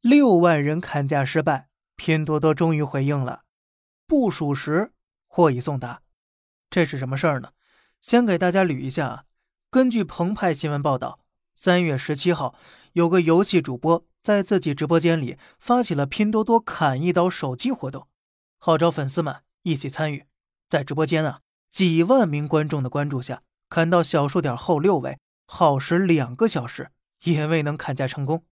六万人砍价失败，拼多多终于回应了，不属实，货已送达。这是什么事儿呢？先给大家捋一下啊。根据澎湃新闻报道，三月十七号，有个游戏主播在自己直播间里发起了拼多多砍一刀手机活动，号召粉丝们一起参与。在直播间啊，几万名观众的关注下，砍到小数点后六位，耗时两个小时也未能砍价成功。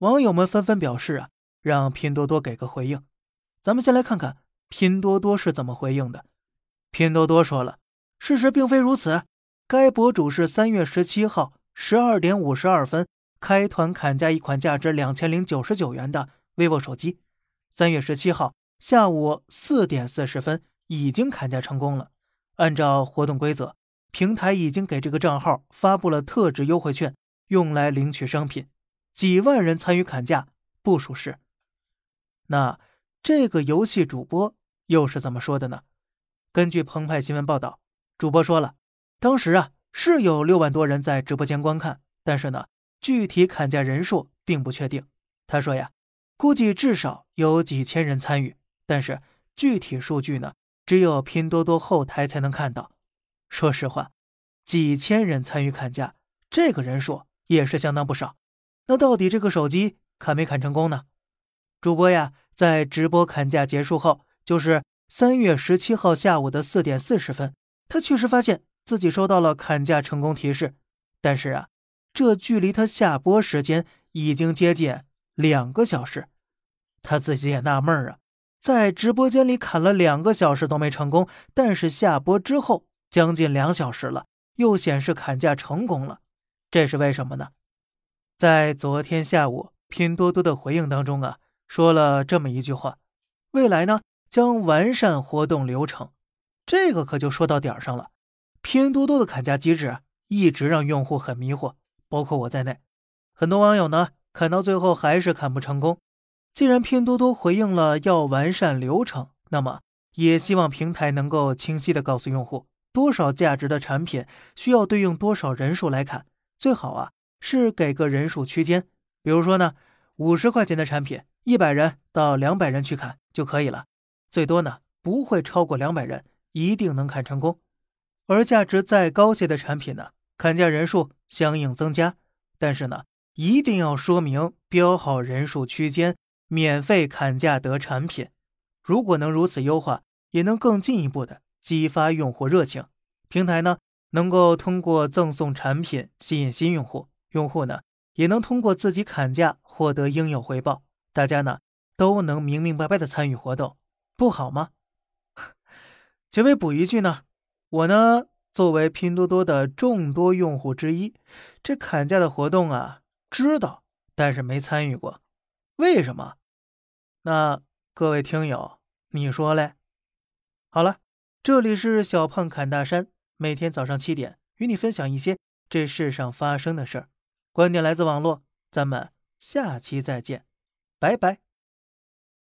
网友们纷纷表示啊，让拼多多给个回应。咱们先来看看拼多多是怎么回应的。拼多多说了，事实并非如此。该博主是三月十七号十二点五十二分开团砍价一款价值两千零九十九元的 vivo 手机，三月十七号下午四点四十分已经砍价成功了。按照活动规则，平台已经给这个账号发布了特制优惠券，用来领取商品。几万人参与砍价不属实，那这个游戏主播又是怎么说的呢？根据澎湃新闻报道，主播说了，当时啊是有六万多人在直播间观看，但是呢具体砍价人数并不确定。他说呀，估计至少有几千人参与，但是具体数据呢只有拼多多后台才能看到。说实话，几千人参与砍价，这个人数也是相当不少。那到底这个手机砍没砍成功呢？主播呀，在直播砍价结束后，就是三月十七号下午的四点四十分，他确实发现自己收到了砍价成功提示。但是啊，这距离他下播时间已经接近两个小时，他自己也纳闷啊，在直播间里砍了两个小时都没成功，但是下播之后将近两小时了，又显示砍价成功了，这是为什么呢？在昨天下午，拼多多的回应当中啊，说了这么一句话：未来呢将完善活动流程。这个可就说到点上了。拼多多的砍价机制一直让用户很迷惑，包括我在内。很多网友呢砍到最后还是砍不成功。既然拼多多回应了要完善流程，那么也希望平台能够清晰的告诉用户，多少价值的产品需要对应多少人数来砍，最好啊。是给个人数区间，比如说呢，五十块钱的产品，一百人到两百人去砍就可以了，最多呢不会超过两百人，一定能砍成功。而价值再高些的产品呢，砍价人数相应增加，但是呢，一定要说明标好人数区间，免费砍价得产品。如果能如此优化，也能更进一步的激发用户热情，平台呢能够通过赠送产品吸引新用户。用户呢也能通过自己砍价获得应有回报，大家呢都能明明白白的参与活动，不好吗？结尾补一句呢，我呢作为拼多多的众多用户之一，这砍价的活动啊知道，但是没参与过，为什么？那各位听友你说嘞？好了，这里是小胖侃大山，每天早上七点与你分享一些这世上发生的事儿。观点来自网络，咱们下期再见，拜拜。